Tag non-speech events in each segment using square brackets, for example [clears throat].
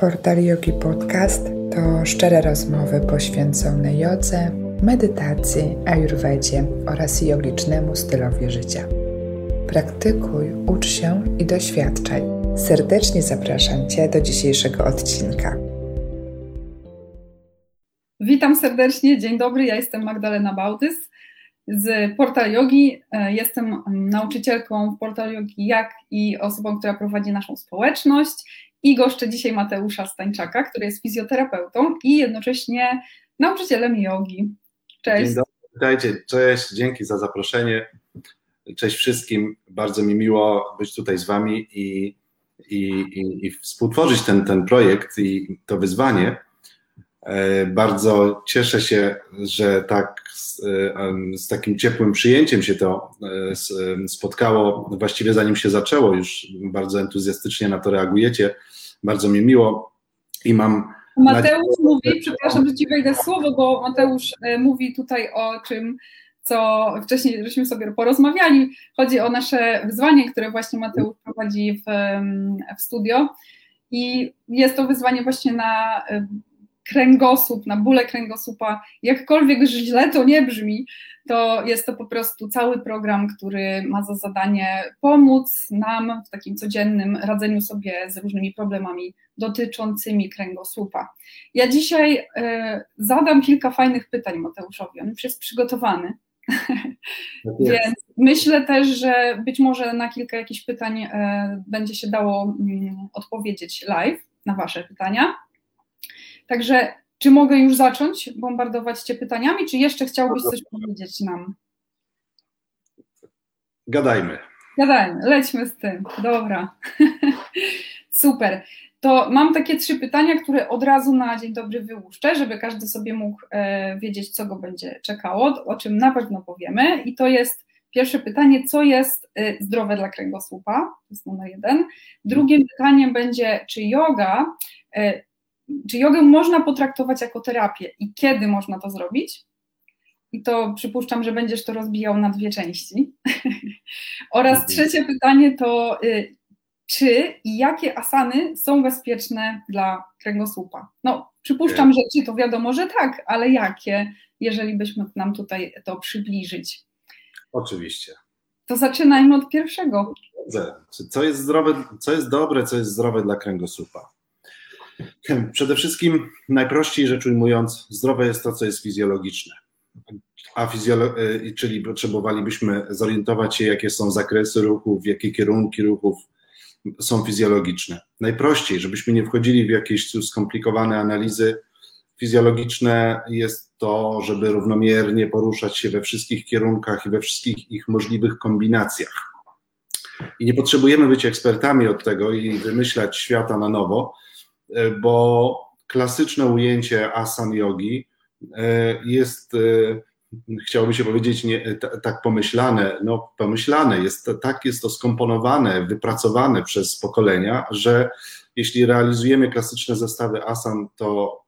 Portal Yogi Podcast to szczere rozmowy poświęcone jodze, medytacji, ayurvedzie oraz jogicznemu stylowi życia. Praktykuj, ucz się i doświadczaj. Serdecznie zapraszam Cię do dzisiejszego odcinka. Witam serdecznie, dzień dobry, ja jestem Magdalena Bałtys z Portal Yogi. Jestem nauczycielką w Portal Yogi, jak i osobą, która prowadzi naszą społeczność i goszczę dzisiaj Mateusza Stańczaka, który jest fizjoterapeutą i jednocześnie nauczycielem jogi. Cześć. Dzień dobry, witajcie, cześć, dzięki za zaproszenie. Cześć wszystkim, bardzo mi miło być tutaj z Wami i, i, i, i współtworzyć ten, ten projekt i to wyzwanie. E, bardzo cieszę się, że tak z, z, takim ciepłym przyjęciem się to e, spotkało. Właściwie zanim się zaczęło, już bardzo entuzjastycznie na to reagujecie. Bardzo mi miło i mam. Mateusz mówi, przepraszam, że ci wejdę słowo, bo Mateusz mówi tutaj o czym, co wcześniej żeśmy sobie porozmawiali. Chodzi o nasze wyzwanie, które właśnie Mateusz prowadzi w, w studio. I jest to wyzwanie właśnie na kręgosłup, na bóle kręgosłupa, jakkolwiek źle to nie brzmi, to jest to po prostu cały program, który ma za zadanie pomóc nam w takim codziennym radzeniu sobie z różnymi problemami dotyczącymi kręgosłupa. Ja dzisiaj y, zadam kilka fajnych pytań Mateuszowi, on już jest przygotowany. Tak [laughs] Więc myślę też, że być może na kilka jakichś pytań y, będzie się dało y, odpowiedzieć live na Wasze pytania. Także czy mogę już zacząć bombardować Cię pytaniami, czy jeszcze chciałbyś coś powiedzieć nam? Gadajmy. Gadajmy, lećmy z tym. Dobra. [laughs] Super. To mam takie trzy pytania, które od razu na dzień dobry wyłuszczę, żeby każdy sobie mógł e, wiedzieć, co go będzie czekało, o czym na pewno powiemy. I to jest pierwsze pytanie, co jest e, zdrowe dla kręgosłupa? To jest numer jeden. Drugim pytaniem będzie, czy yoga e, czy jogę można potraktować jako terapię i kiedy można to zrobić? I to przypuszczam, że będziesz to rozbijał na dwie części. [laughs] Oraz mhm. trzecie pytanie to, y, czy i jakie asany są bezpieczne dla kręgosłupa? No, przypuszczam, że czy to wiadomo, że tak, ale jakie, jeżeli byśmy nam tutaj to przybliżyć? Oczywiście. To zaczynajmy od pierwszego. Co jest zdrowe, co jest dobre, co jest zdrowe dla kręgosłupa? [laughs] Przede wszystkim, najprościej rzecz ujmując, zdrowe jest to, co jest fizjologiczne. A fizjolo- y, czyli potrzebowalibyśmy zorientować się, jakie są zakresy ruchów, jakie kierunki ruchów są fizjologiczne. Najprościej, żebyśmy nie wchodzili w jakieś skomplikowane analizy fizjologiczne, jest to, żeby równomiernie poruszać się we wszystkich kierunkach i we wszystkich ich możliwych kombinacjach. I nie potrzebujemy być ekspertami od tego i wymyślać świata na nowo, E, bo klasyczne ujęcie asan yogi e, jest, e, chciałoby się powiedzieć, nie, tak pomyślane, no pomyślane, jest, tak jest to skomponowane, wypracowane przez pokolenia, że jeśli realizujemy klasyczne zestawy asan, to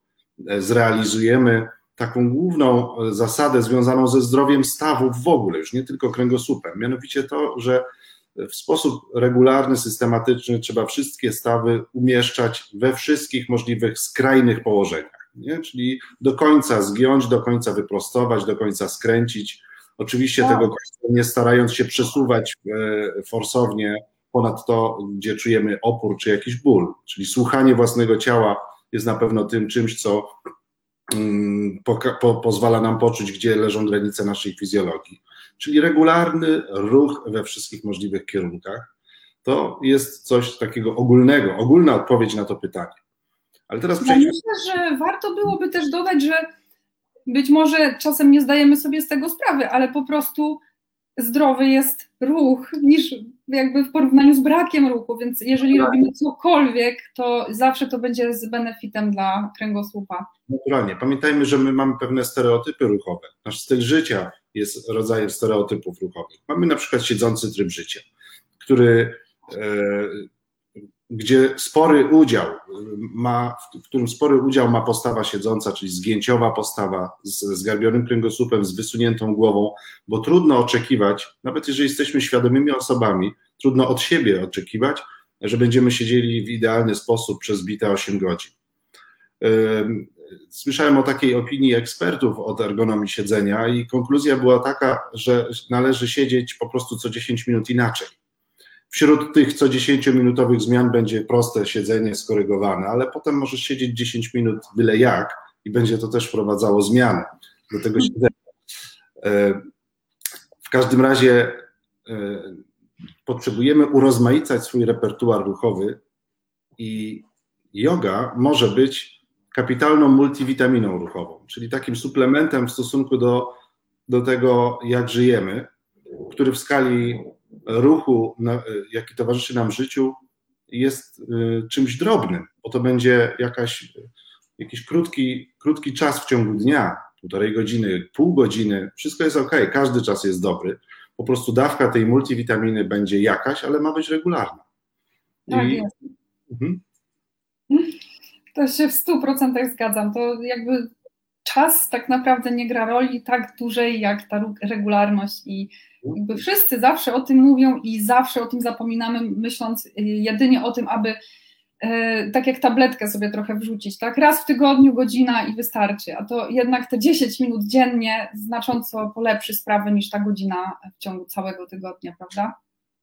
zrealizujemy taką główną zasadę związaną ze zdrowiem stawów w ogóle, już nie tylko kręgosłupem, mianowicie to, że w sposób regularny, systematyczny trzeba wszystkie stawy umieszczać we wszystkich możliwych skrajnych położeniach. Nie? Czyli do końca zgiąć, do końca wyprostować, do końca skręcić. Oczywiście tego końca nie starając się przesuwać e, forsownie ponad to, gdzie czujemy opór czy jakiś ból. Czyli słuchanie własnego ciała jest na pewno tym czymś, co mm, po, po, pozwala nam poczuć, gdzie leżą granice naszej fizjologii czyli regularny ruch we wszystkich możliwych kierunkach. To jest coś takiego ogólnego, ogólna odpowiedź na to pytanie. Ale teraz przejdźmy. Ja myślę, że warto byłoby też dodać, że być może czasem nie zdajemy sobie z tego sprawy, ale po prostu zdrowy jest ruch niż jakby w porównaniu z brakiem ruchu, więc jeżeli robimy cokolwiek, to zawsze to będzie z benefitem dla kręgosłupa. Naturalnie. Pamiętajmy, że my mamy pewne stereotypy ruchowe. Nasz styl życia jest rodzajem stereotypów ruchowych. Mamy na przykład siedzący tryb życia, który, e, gdzie spory udział ma, w którym spory udział ma postawa siedząca, czyli zgięciowa postawa z zgarbionym kręgosłupem, z wysuniętą głową, bo trudno oczekiwać, nawet jeżeli jesteśmy świadomymi osobami, trudno od siebie oczekiwać, że będziemy siedzieli w idealny sposób przez bite 8 godzin. Słyszałem o takiej opinii ekspertów od ergonomii siedzenia i konkluzja była taka, że należy siedzieć po prostu co 10 minut inaczej. Wśród tych co 10-minutowych zmian będzie proste siedzenie skorygowane, ale potem możesz siedzieć 10 minut byle jak i będzie to też wprowadzało zmiany do tego siedzenia. E, w każdym razie e, potrzebujemy urozmaicać swój repertuar ruchowy i yoga może być kapitalną multivitaminą ruchową, czyli takim suplementem w stosunku do, do tego, jak żyjemy, który w skali ruchu, jaki towarzyszy nam życiu, jest y, czymś drobnym, bo to będzie jakaś, jakiś krótki, krótki czas w ciągu dnia, półtorej godziny, pół godziny, wszystko jest ok, każdy czas jest dobry. Po prostu dawka tej multivitaminy będzie jakaś, ale ma być regularna. Tak I... jest. Mhm. To się w stu procentach zgadzam. To jakby czas tak naprawdę nie gra roli tak dużej jak ta regularność i jakby wszyscy zawsze o tym mówią i zawsze o tym zapominamy, myśląc y, jedynie o tym, aby y, tak jak tabletkę sobie trochę wrzucić, tak? Raz w tygodniu godzina i wystarczy, a to jednak te 10 minut dziennie znacząco polepszy sprawę niż ta godzina w ciągu całego tygodnia, prawda?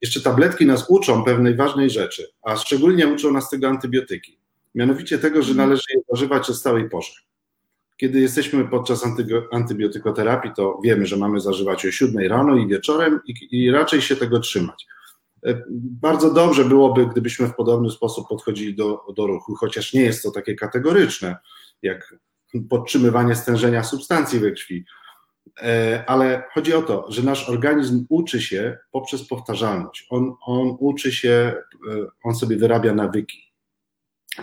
Jeszcze tabletki nas uczą pewnej ważnej rzeczy, a szczególnie uczą nas tego antybiotyki. Mianowicie tego, że mhm. należy je zażywać o stałej porze. Kiedy jesteśmy podczas antybiotykoterapii, to wiemy, że mamy zażywać o 7 rano i wieczorem i, i raczej się tego trzymać. E, bardzo dobrze byłoby, gdybyśmy w podobny sposób podchodzili do, do ruchu, chociaż nie jest to takie kategoryczne, jak podtrzymywanie stężenia substancji we krwi. E, ale chodzi o to, że nasz organizm uczy się poprzez powtarzalność. On, on uczy się, e, on sobie wyrabia nawyki.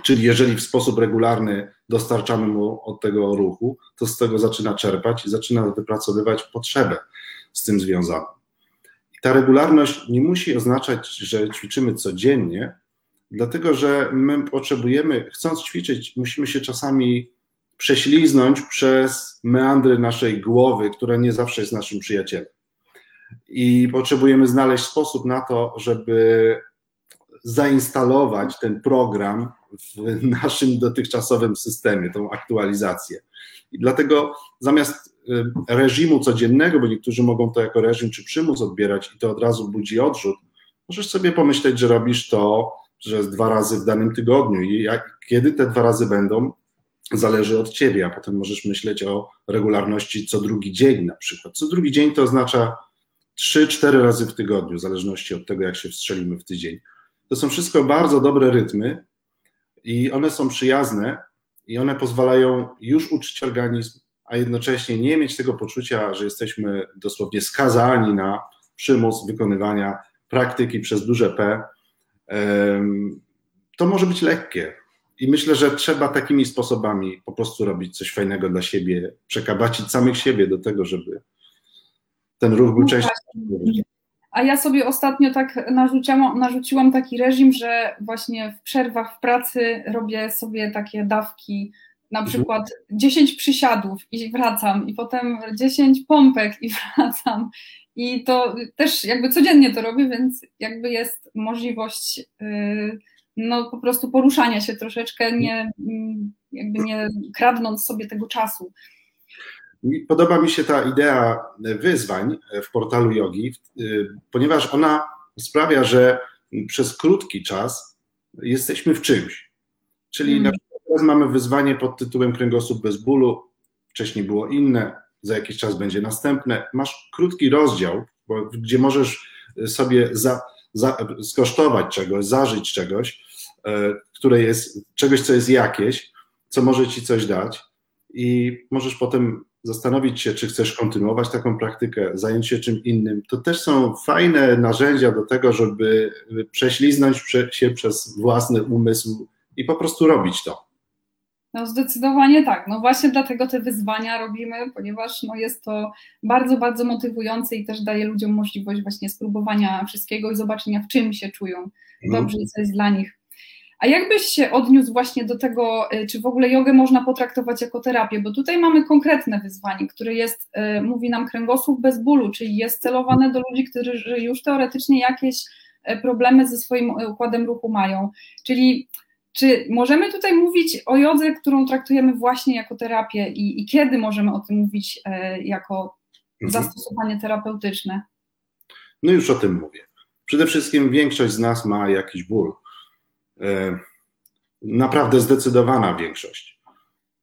Czyli jeżeli w sposób regularny dostarczamy mu od tego ruchu, to z tego zaczyna czerpać i zaczyna wypracowywać potrzebę z tym związaną. I ta regularność nie musi oznaczać, że ćwiczymy codziennie, dlatego że my potrzebujemy, chcąc ćwiczyć, musimy się czasami prześliznąć przez meandry naszej głowy, która nie zawsze jest naszym przyjacielem. I potrzebujemy znaleźć sposób na to, żeby zainstalować ten program w naszym dotychczasowym systemie, tą aktualizację. I dlatego zamiast y, reżimu codziennego, bo niektórzy mogą to jako reżim czy przymus odbierać i to od razu budzi odrzut, możesz sobie pomyśleć, że robisz to, jest dwa razy w danym tygodniu i jak, kiedy te dwa razy będą, zależy od ciebie, a potem możesz myśleć o regularności co drugi dzień na przykład. Co drugi dzień to oznacza 3-4 razy w tygodniu, w zależności od tego, jak się wstrzelimy w tydzień. To są wszystko bardzo dobre rytmy i one są przyjazne i one pozwalają już uczyć organizm, a jednocześnie nie mieć tego poczucia, że jesteśmy dosłownie skazani na przymus wykonywania praktyki przez duże P. To może być lekkie. I myślę, że trzeba takimi sposobami po prostu robić coś fajnego dla siebie, przekabacić samych siebie do tego, żeby ten ruch był no częścią. A ja sobie ostatnio tak narzuciłam, narzuciłam taki reżim, że właśnie w przerwach w pracy robię sobie takie dawki, na mhm. przykład 10 przysiadów i wracam, i potem 10 pompek i [laughs] wracam. I to też jakby codziennie to robię, więc jakby jest możliwość yy, no po prostu poruszania się troszeczkę, nie, jakby nie kradnąc sobie tego czasu. Podoba mi się ta idea wyzwań w portalu jogi, ponieważ ona sprawia, że przez krótki czas jesteśmy w czymś. Czyli mm. na przykład teraz mamy wyzwanie pod tytułem kręgosłup bez bólu, wcześniej było inne, za jakiś czas będzie następne. Masz krótki rozdział, gdzie możesz sobie za, za, skosztować czegoś, zażyć czegoś, e, które jest, czegoś, co jest jakieś, co może ci coś dać i możesz potem zastanowić się, czy chcesz kontynuować taką praktykę, zająć się czym innym. To też są fajne narzędzia do tego, żeby prześliznąć się przez własny umysł i po prostu robić to. No zdecydowanie tak. No właśnie dlatego te wyzwania robimy, ponieważ no jest to bardzo, bardzo motywujące i też daje ludziom możliwość właśnie spróbowania wszystkiego i zobaczenia, w czym się czują mhm. dobrze i co jest dla nich. A jakbyś się odniósł właśnie do tego, y, czy w ogóle jogę można potraktować jako terapię? Bo tutaj mamy konkretne wyzwanie, które jest, y, mówi nam kręgosłup bez bólu, czyli jest celowane do ludzi, którzy już teoretycznie jakieś problemy ze swoim układem ruchu mają. Czyli czy możemy tutaj mówić o jodze, którą traktujemy właśnie jako terapię i, i kiedy możemy o tym mówić e, jako mhm. zastosowanie terapeutyczne? No już o tym mówię. Przede wszystkim większość z nas ma jakiś ból. E, naprawdę zdecydowana większość.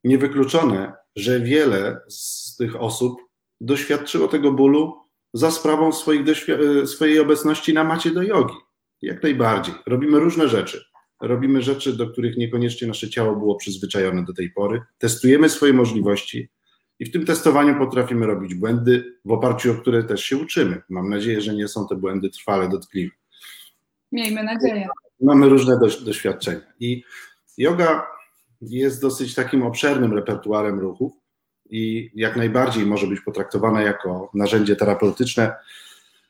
Niewykluczone, że wiele z tych osób doświadczyło tego bólu za sprawą e, swojej obecności na macie do jogi. Jak najbardziej. Robimy różne rzeczy. Robimy rzeczy, do których niekoniecznie nasze ciało było przyzwyczajone do tej pory. Testujemy swoje możliwości i w tym testowaniu potrafimy robić błędy, w oparciu o które też się uczymy. Mam nadzieję, że nie są te błędy trwale dotkliwe. Miejmy nadzieję. Mamy różne doświadczenia. I yoga jest dosyć takim obszernym repertuarem ruchów i jak najbardziej może być potraktowana jako narzędzie terapeutyczne,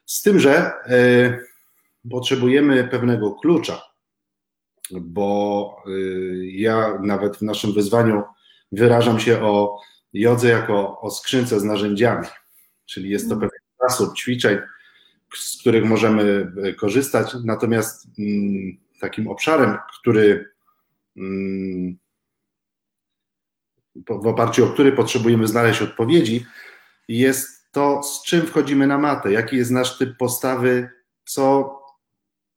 z tym, że y, potrzebujemy pewnego klucza, bo y, ja nawet w naszym wyzwaniu wyrażam się o jodze jako o skrzynce z narzędziami, czyli jest to mhm. pewien zasób ćwiczeń, z których możemy y, korzystać, natomiast mm, takim obszarem, który mm, w oparciu o który potrzebujemy znaleźć odpowiedzi, jest to, z czym wchodzimy na matę, jaki jest nasz typ postawy, co,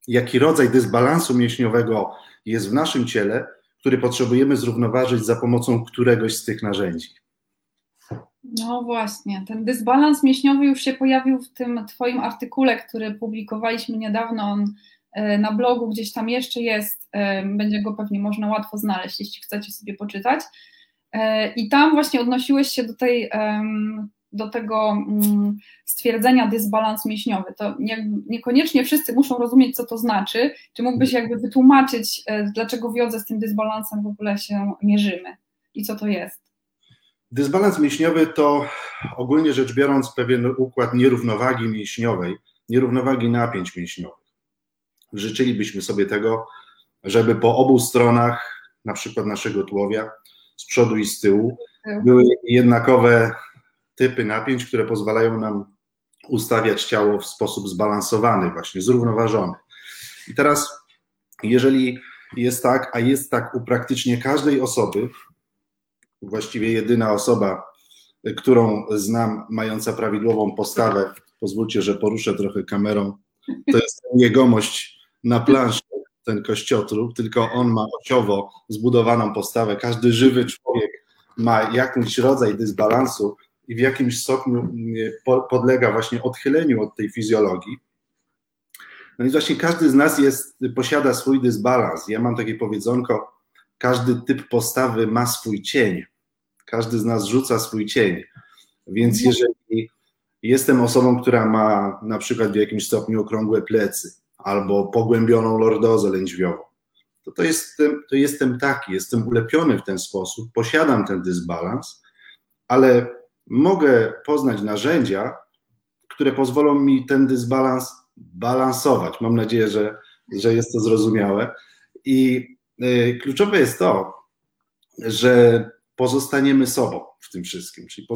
jaki rodzaj dysbalansu mięśniowego jest w naszym ciele, który potrzebujemy zrównoważyć za pomocą któregoś z tych narzędzi. No właśnie, ten dysbalans mięśniowy już się pojawił w tym Twoim artykule, który publikowaliśmy niedawno. On e, na blogu gdzieś tam jeszcze jest, e, będzie go pewnie można łatwo znaleźć, jeśli chcecie sobie poczytać. E, I tam właśnie odnosiłeś się do tej, do tego mm, stwierdzenia dysbalans mięśniowy. To nie, niekoniecznie wszyscy muszą rozumieć, co to znaczy. Czy mógłbyś jakby wytłumaczyć, dlaczego w jodze z tym dysbalansem w ogóle się mierzymy i co to jest? Dysbalans mięśniowy to ogólnie rzecz biorąc pewien układ nierównowagi mięśniowej, nierównowagi napięć mięśniowych. Życzylibyśmy sobie tego, żeby po obu stronach, na przykład naszego tułowia, z przodu i z tyłu, były jednakowe typy napięć, które pozwalają nam ustawiać ciało w sposób zbalansowany, właśnie zrównoważony. I teraz, jeżeli jest tak, a jest tak u praktycznie każdej osoby, właściwie jedyna osoba, którą znam, mająca prawidłową postawę, pozwólcie, że poruszę trochę kamerą, to jest jegomość na planszy, ten kościotrup, tylko on ma ociowo zbudowaną postawę. Każdy żywy człowiek ma jakiś rodzaj dysbalansu i w jakimś stopniu podlega właśnie odchyleniu od tej fizjologii. No i właśnie każdy z nas jest, posiada swój dysbalans. Ja mam takie powiedzonko, każdy typ postawy ma swój cień. Każdy z nas rzuca swój cień. Więc mhm. jeżeli jestem osobą, która ma na przykład w jakimś stopniu okrągłe plecy albo pogłębioną lordozę lędźwiową, to, to, jestem, to jestem taki, jestem ulepiony w ten sposób, posiadam ten dysbalans, ale mogę poznać narzędzia, które pozwolą mi ten dysbalans balansować. Mam nadzieję, że, że jest to zrozumiałe. I kluczowe jest to, że pozostaniemy sobą w tym wszystkim, czyli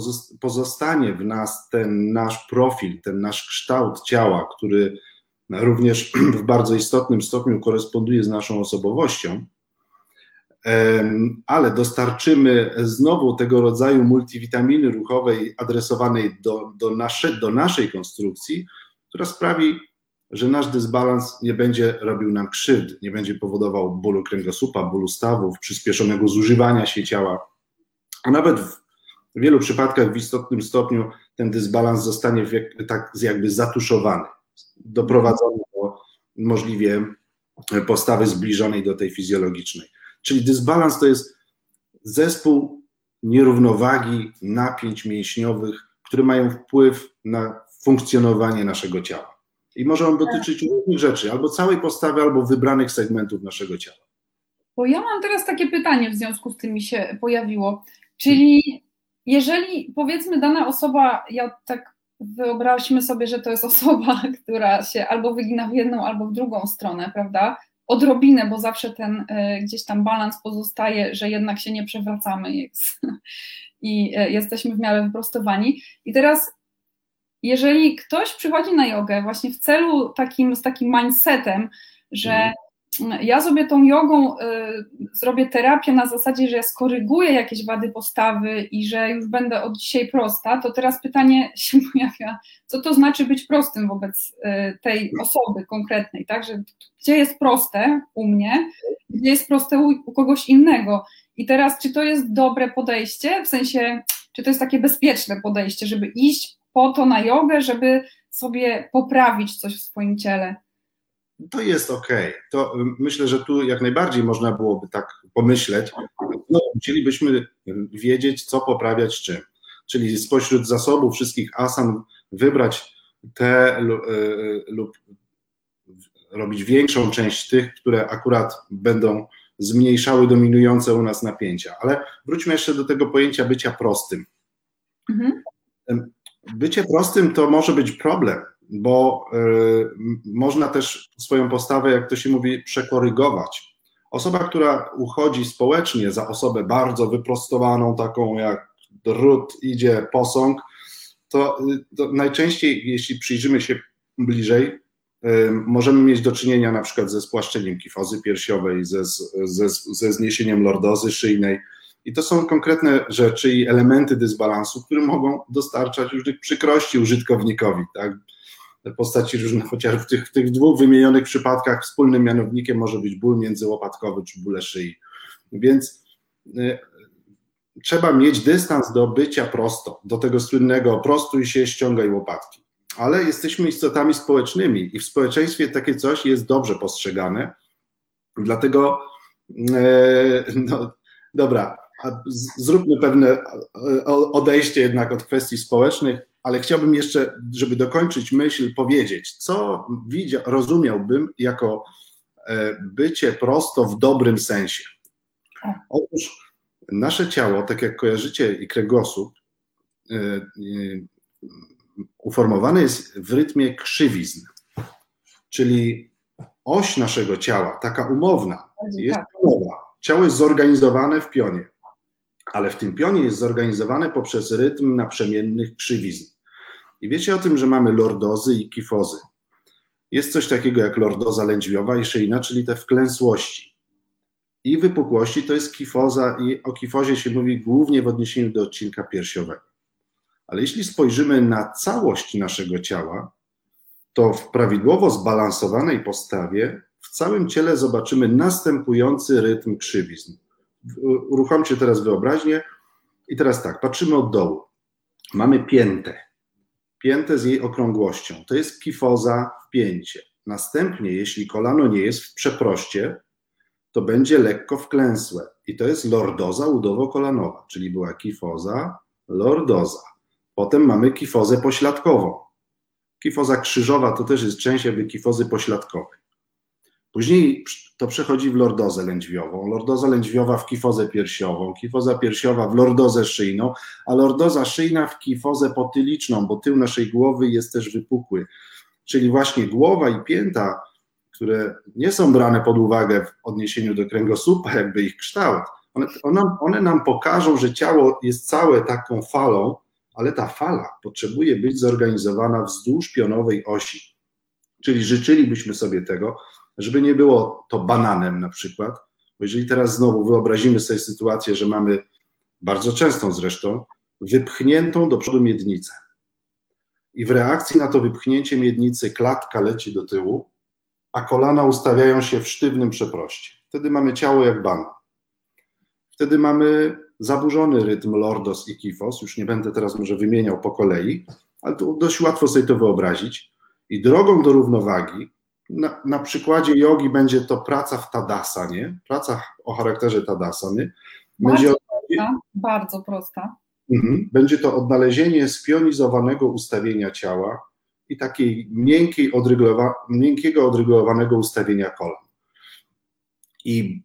pozostanie w nas ten nasz profil, ten nasz kształt ciała, który również [clears throat] w bardzo istotnym stopniu koresponduje z naszą osobowością. Ale dostarczymy znowu tego rodzaju multivitaminy ruchowej adresowanej do, do, nasze, do naszej konstrukcji, która sprawi, że nasz dysbalans nie będzie robił nam krzywdy, nie będzie powodował bólu kręgosłupa, bólu stawów, przyspieszonego zużywania się ciała, a nawet w wielu przypadkach w istotnym stopniu ten dysbalans zostanie tak jakby zatuszowany, doprowadzony do możliwie postawy zbliżonej do tej fizjologicznej. Czyli dysbalans to jest zespół nierównowagi, napięć mięśniowych, które mają wpływ na funkcjonowanie naszego ciała. I może on dotyczyć różnych rzeczy, albo całej postawy, albo wybranych segmentów naszego ciała. Bo ja mam teraz takie pytanie w związku z tym mi się pojawiło. Czyli jeżeli powiedzmy dana osoba, ja tak wyobraźmy sobie, że to jest osoba, [laughs] która się albo wygina w jedną, albo w drugą stronę, prawda? odrobinę, bo zawsze ten e, gdzieś tam balans pozostaje, że jednak się nie przewracamy jest, [laughs] i e, jesteśmy w miarę wyprostowani. I teraz jeżeli ktoś przychodzi na jogę właśnie w celu takim, z takim mindsetem, że mhm ja sobie tą jogą y, zrobię terapię na zasadzie, że ja skoryguję jakieś wady postawy i że już będę od dzisiaj prosta, to teraz pytanie się [laughs] pojawia, co to znaczy być prostym wobec y, tej osoby konkretnej, tak? Że gdzie jest proste u mnie, gdzie jest proste u, u kogoś innego. I teraz, czy to jest dobre podejście, w sensie, czy to jest takie bezpieczne podejście, żeby iść po to na jogę, żeby sobie poprawić coś w swoim ciele? to jest ok. To y, myślę, że tu jak najbardziej można byłoby tak pomyśleć. No, chcielibyśmy wiedzieć, co poprawiać czym. Czyli spośród zasobów wszystkich asan wybrać te y, y, lub robić większą część tych, które akurat będą zmniejszały dominujące u nas napięcia. Ale wróćmy jeszcze do tego pojęcia bycia prostym. Mhm. Bycie prostym to może być problem, bo y, można też swoją postawę, jak to się mówi, przekorygować. Osoba, która uchodzi społecznie za osobę bardzo wyprostowaną, taką jak drut idzie posąg, to, to najczęściej, jeśli przyjrzymy się bliżej, y, możemy mieć do czynienia na przykład ze spłaszczeniem kifozy piersiowej, ze, ze, ze zniesieniem lordozy szyjnej. I to są konkretne rzeczy i elementy dysbalansu, które mogą dostarczać różnych przykrości użytkownikowi. Tak? postaci różne, chociaż w tych, w tych dwóch wymienionych przypadkach wspólnym mianownikiem może być ból międzyłopatkowy czy bóle szyi. Więc y, trzeba mieć dystans do bycia prosto, do tego słynnego prostuj się, ściągaj łopatki. Ale jesteśmy istotami społecznymi i w społeczeństwie takie coś jest dobrze postrzegane. Dlatego, e, no, dobra, zróbmy pewne odejście jednak od kwestii społecznych ale chciałbym jeszcze, żeby dokończyć myśl, powiedzieć, co widzia, rozumiałbym jako e, bycie prosto w dobrym sensie. Otóż nasze ciało, tak jak kojarzycie i kręgosłup, e, e, uformowane jest w rytmie krzywizn, czyli oś naszego ciała, taka umowna, jest tak. umowa. Ciało jest zorganizowane w pionie ale w tym pionie jest zorganizowane poprzez rytm naprzemiennych krzywizn. I wiecie o tym, że mamy lordozy i kifozy. Jest coś takiego jak lordoza lędźwiowa i szyjna, czyli te wklęsłości. I wypukłości to jest kifoza i o kifozie się mówi głównie w odniesieniu do odcinka piersiowego. Ale jeśli spojrzymy na całość naszego ciała, to w prawidłowo zbalansowanej postawie w całym ciele zobaczymy następujący rytm krzywizn uruchomcie teraz wyobraźnię i teraz tak, patrzymy od dołu. Mamy piętę. Piętę z jej okrągłością. To jest kifoza w pięcie. Następnie, jeśli kolano nie jest w przeproście, to będzie lekko wklęsłe. I to jest lordoza udowo-kolanowa, czyli była kifoza, lordoza. Potem mamy kifozę pośladkową. Kifoza krzyżowa to też jest część jakby kifozy pośladkowej. Później to przechodzi w lordozę lędźwiową, lordoza lędźwiowa w kifozę piersiową, kifoza piersiowa w lordozę szyjną, a lordoza szyjna w kifozę potyliczną, bo tył naszej głowy jest też wypukły. Czyli właśnie głowa i pięta, które nie są brane pod uwagę w odniesieniu do kręgosłupa, jakby ich kształt, one, one, one nam pokażą, że ciało jest całe taką falą, ale ta fala potrzebuje być zorganizowana wzdłuż pionowej osi. Czyli życzylibyśmy sobie tego, żeby nie było to bananem na przykład, bo jeżeli teraz znowu wyobrazimy sobie sytuację, że mamy bardzo częstą zresztą wypchniętą do przodu miednicę i w reakcji na to wypchnięcie miednicy klatka leci do tyłu, a kolana ustawiają się w sztywnym przeproście. Wtedy mamy ciało jak banan. Wtedy mamy zaburzony rytm lordos i kifos, już nie będę teraz może wymieniał po kolei, ale dość łatwo sobie to wyobrazić. I drogą do równowagi na, na przykładzie jogi będzie to praca w tadasanie, praca o charakterze tadasany. Będzie bardzo, prosta, bardzo prosta. Mhm. Będzie to odnalezienie spionizowanego ustawienia ciała i takiej miękkiej odrygowa, miękkiego odrygowanego ustawienia kolan. I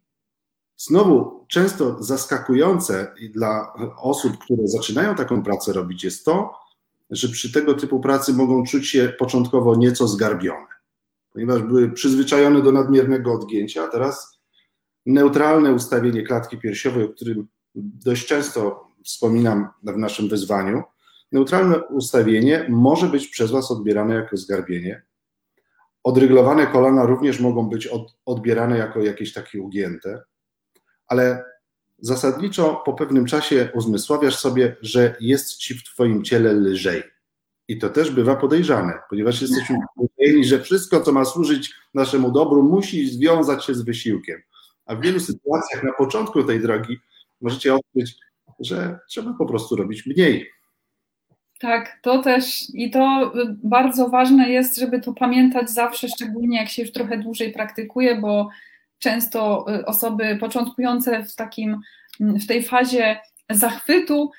znowu często zaskakujące dla osób, które zaczynają taką pracę robić, jest to, że przy tego typu pracy mogą czuć się początkowo nieco zgarbione ponieważ były przyzwyczajone do nadmiernego odgięcia, a teraz neutralne ustawienie klatki piersiowej, o którym dość często wspominam w naszym wyzwaniu, Neutralne ustawienie może być przez Was odbierane jako zgarbienie. Odryglowane kolana również mogą być od, odbierane jako jakieś takie ugięte, ale zasadniczo po pewnym czasie uzmysławiasz sobie, że jest Ci w Twoim ciele lżej. I to też bywa podejrzane, ponieważ jesteśmy przyzwyczajeni, że wszystko, co ma służyć naszemu dobru, musi związać się z wysiłkiem. A w wielu sytuacjach na początku tej drogi możecie odkryć, że trzeba po prostu robić mniej. Tak, to też i to bardzo ważne jest, żeby to pamiętać zawsze, szczególnie jak się już trochę dłużej praktykuje, bo często y, osoby początkujące w takim, w tej fazie zachwytu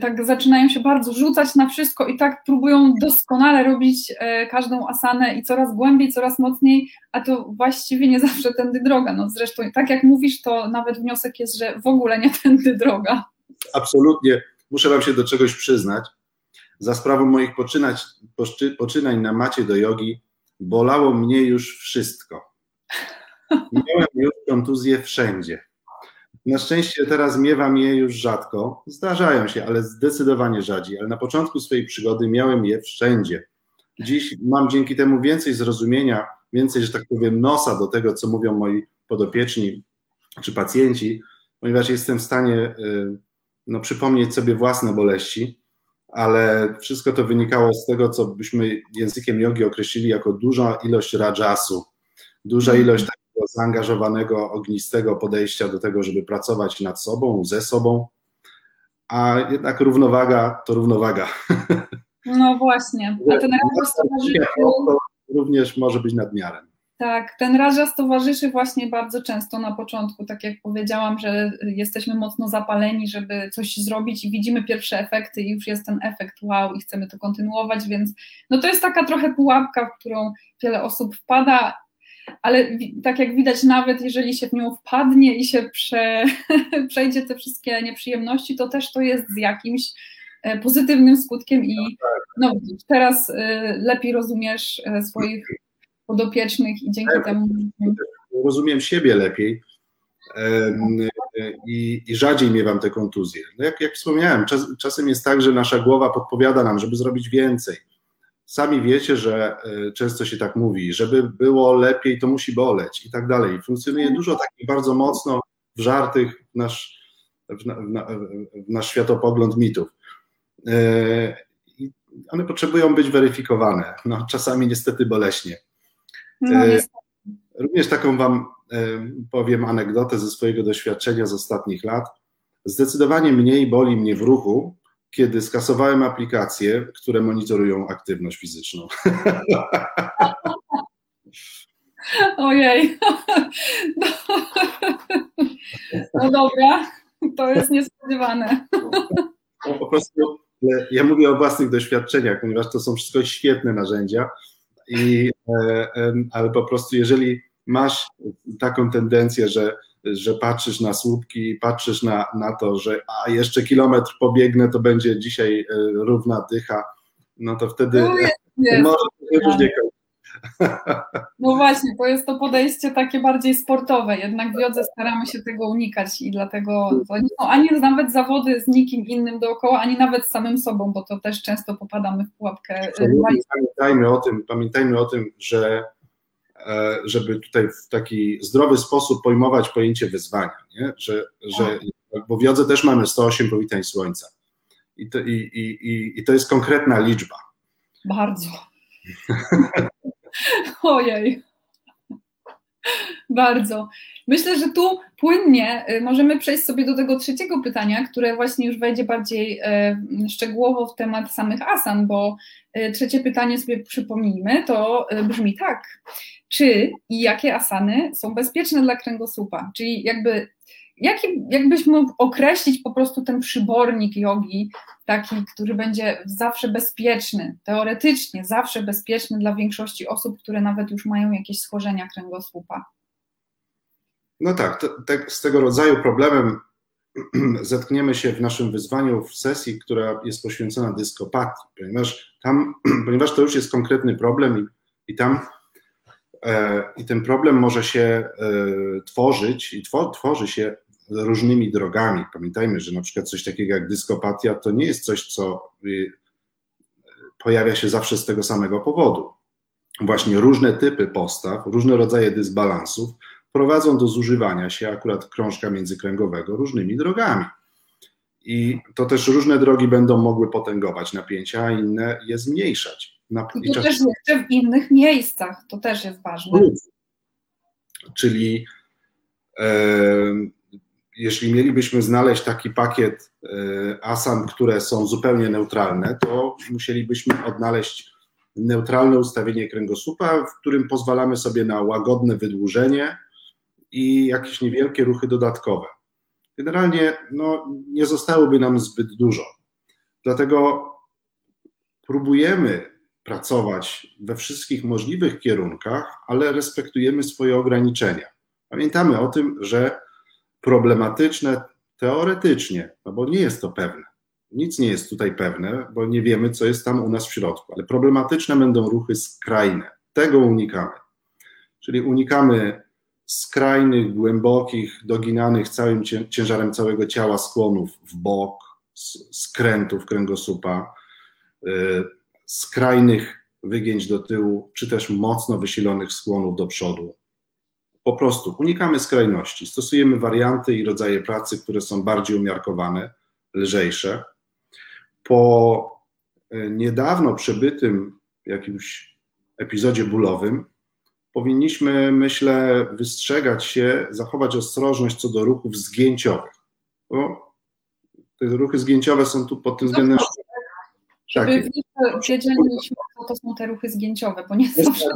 tak zaczynają się bardzo rzucać na wszystko i tak próbują doskonale robić y, każdą asanę i coraz głębiej, coraz mocniej, a to właściwie nie zawsze tędy droga. No zresztą tak jak mówisz, to nawet wniosek jest, że w ogóle nie tędy droga. Absolutnie. Muszę Wam się do czegoś przyznać za sprawą moich poczynać, poczynań na macie do jogi bolało mnie już wszystko. Miałem już kontuzje wszędzie. Na szczęście teraz miewam je już rzadko. Zdarzają się, ale zdecydowanie rzadziej. Ale na początku swojej przygody miałem je wszędzie. Dziś mam dzięki temu więcej zrozumienia, więcej, że tak powiem, nosa do tego, co mówią moi podopieczni czy pacjenci, ponieważ jestem w stanie y, no, przypomnieć sobie własne boleści ale wszystko to wynikało z tego, co byśmy językiem jogi określili jako duża ilość rajasu, duża mhm. ilość takiego zaangażowanego, ognistego podejścia do tego, żeby pracować nad sobą, ze sobą, a jednak równowaga to równowaga. No właśnie, a ten rajas towarzyszy... Również może być nadmiarem. Tak, ten rażas towarzyszy właśnie bardzo często na początku, tak jak powiedziałam, że jesteśmy mocno zapaleni, żeby coś zrobić i widzimy pierwsze efekty i już jest ten efekt wow i chcemy to kontynuować, więc no to jest taka trochę pułapka, w którą wiele osób wpada, ale tak jak widać, nawet jeżeli się w nią wpadnie i się prze, [laughs] przejdzie te wszystkie nieprzyjemności, to też to jest z jakimś e, pozytywnym skutkiem i no, teraz e, lepiej rozumiesz e, swoich podopiecznych i dzięki temu. Rozumiem siebie lepiej i, i rzadziej miewam te kontuzje. No jak, jak wspomniałem, czas, czasem jest tak, że nasza głowa podpowiada nam, żeby zrobić więcej. Sami wiecie, że e, często się tak mówi, żeby było lepiej, to musi boleć i tak dalej. Funkcjonuje dużo takich bardzo mocno wżartych w nasz, w, na, w nasz światopogląd mitów. E, I one potrzebują być weryfikowane. No, czasami niestety boleśnie. No, e, Również taką Wam powiem anegdotę ze swojego doświadczenia z ostatnich lat. Zdecydowanie mniej boli mnie w ruchu, kiedy skasowałem aplikacje, które monitorują aktywność fizyczną. [laughs] Ojej. [laughs] No, no dobra, to jest niespodziewane. Po prostu ja mówię o własnych doświadczeniach, ponieważ to są wszystko świetne narzędzia i, e, ale po prostu jeżeli masz taką tendencję, że, że patrzysz na słupki, patrzysz na, na to, że a jeszcze kilometr pobiegnę, to będzie dzisiaj e, równa dycha, no to wtedy no jest, jest. może różnie kończyć. [laughs] No właśnie, to jest to podejście takie bardziej sportowe, jednak w jodze staramy się tego unikać i dlatego to nie są ani nawet zawody z nikim innym dookoła, ani nawet z samym sobą, bo to też często popadamy w pułapkę. Pamiętajmy o tym, pamiętajmy o tym, że e, żeby tutaj w taki zdrowy sposób pojmować pojęcie wyzwania, nie? Że, że, bo w jodze też mamy 108 powitań słońca i to, i, i, i, to jest konkretna liczba. Bardzo. [laughs] Ojej. Bardzo. Myślę, że tu płynnie y, możemy przejść sobie do tego trzeciego pytania, które właśnie już wejdzie bardziej e, szczegółowo w temat samych asan, bo e, trzecie pytanie sobie przypomnijmy, to e, brzmi tak. Czy i jakie asany są bezpieczne dla kręgosłupa? Czyli jakby Jaki, jakbyś mógł określić po prostu ten przybornik jogi, taki, który będzie zawsze bezpieczny, teoretycznie zawsze bezpieczny dla większości osób, które nawet już mają jakieś schorzenia kręgosłupa? No tak, to, z tego rodzaju problemem [clears throat] zetkniemy się w naszym wyzwaniu w sesji, która jest poświęcona dyskopatii, ponieważ tam, [clears throat] ponieważ to już jest konkretny problem i, i tam i ten problem może się e, tworzyć i two, tworzy się różnymi drogami. Pamiętajmy, że na przykład coś takiego jak dyskopatia to nie jest coś, co y, pojawia się zawsze z tego samego powodu. Właśnie różne typy postaw, różne rodzaje dysbalansów prowadzą do zużywania się akurat krążka międzykręgowego różnymi drogami. I to też różne drogi będą mogły potęgować napięcia, a inne je zmniejszać. I to też jeszcze w innych miejscach, to też jest ważne. Czyli e, jeśli mielibyśmy znaleźć taki pakiet e, asan, które są zupełnie neutralne, to musielibyśmy odnaleźć neutralne ustawienie kręgosłupa, w którym pozwalamy sobie na łagodne wydłużenie i jakieś niewielkie ruchy dodatkowe. Generalnie no, nie zostałoby nam zbyt dużo. Dlatego próbujemy pracować we wszystkich możliwych kierunkach, ale respektujemy swoje ograniczenia. Pamiętamy o tym, że problematyczne teoretycznie, no bo nie jest to pewne. Nic nie jest tutaj pewne, bo nie wiemy, co jest tam u nas w środku, ale problematyczne będą ruchy skrajne. Tego unikamy. Czyli unikamy skrajnych, głębokich, doginanych całym ciężarem całego ciała skłonów w bok, skrętów kręgosłupa, y, skrajnych wygięć do tyłu, czy też mocno wysilonych skłonów do przodu. Po prostu unikamy skrajności. Stosujemy warianty i rodzaje pracy, które są bardziej umiarkowane, lżejsze. Po y, niedawno przebytym jakimś epizodzie bólowym, powinniśmy, myślę, wystrzegać się, zachować ostrożność co do ruchów zgięciowych. Bo te ruchy zgięciowe są tu pod tym względem. Żeby wiedzieli, co to są te ruchy zgięciowe, bo nie zawsze.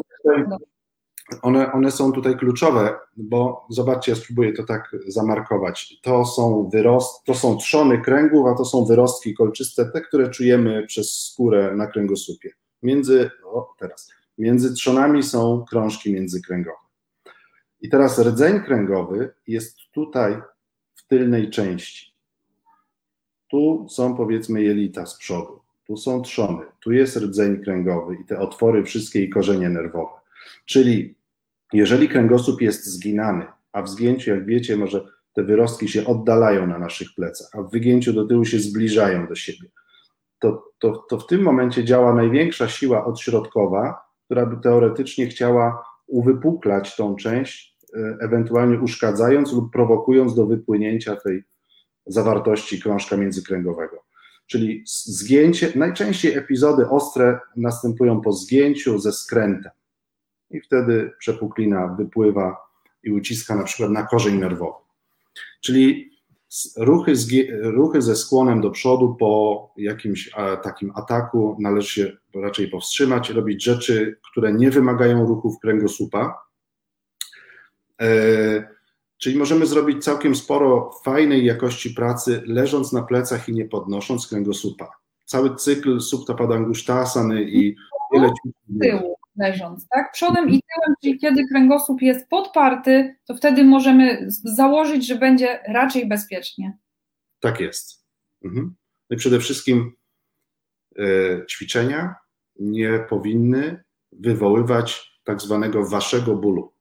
One, one są tutaj kluczowe, bo zobaczcie, ja spróbuję to tak zamarkować. To są wyrost, to są trzony kręgów, a to są wyrostki kolczyste, te, które czujemy przez skórę na kręgosłupie. Między, o teraz, między trzonami są krążki międzykręgowe. I teraz rdzeń kręgowy jest tutaj w tylnej części. Tu są powiedzmy jelita z przodu, tu są trzony, tu jest rdzeń kręgowy i te otwory wszystkie i korzenie nerwowe. Czyli jeżeli kręgosłup jest zginany, a w zgięciu, jak wiecie, może te wyrostki się oddalają na naszych plecach, a w wygięciu do tyłu się zbliżają do siebie, to, to, to w tym momencie działa największa siła odśrodkowa, która by teoretycznie chciała uwypuklać tą część, e, ewentualnie uszkadzając lub prowokując do wypłynięcia tej zawartości krążka międzykręgowego. Czyli zgięcie, najczęściej epizody ostre następują po zgięciu ze skrętem. I wtedy przepuklina wypływa i uciska na przykład na korzeń nerwowy. Czyli ruchy, ruchy ze skłonem do przodu po jakimś takim ataku należy się raczej powstrzymać, robić rzeczy, które nie wymagają ruchów kręgosłupa. E, czyli możemy zrobić całkiem sporo fajnej jakości pracy, leżąc na plecach i nie podnosząc kręgosłupa. Cały cykl subtapadangushtasany i wiele tyłu leżąc, tak? Przodem i tyłem, czyli kiedy kręgosłup jest podparty, to wtedy możemy założyć, że będzie raczej bezpiecznie. Tak jest. Mhm. No i przede wszystkim e, ćwiczenia nie powinny wywoływać tak zwanego waszego bólu.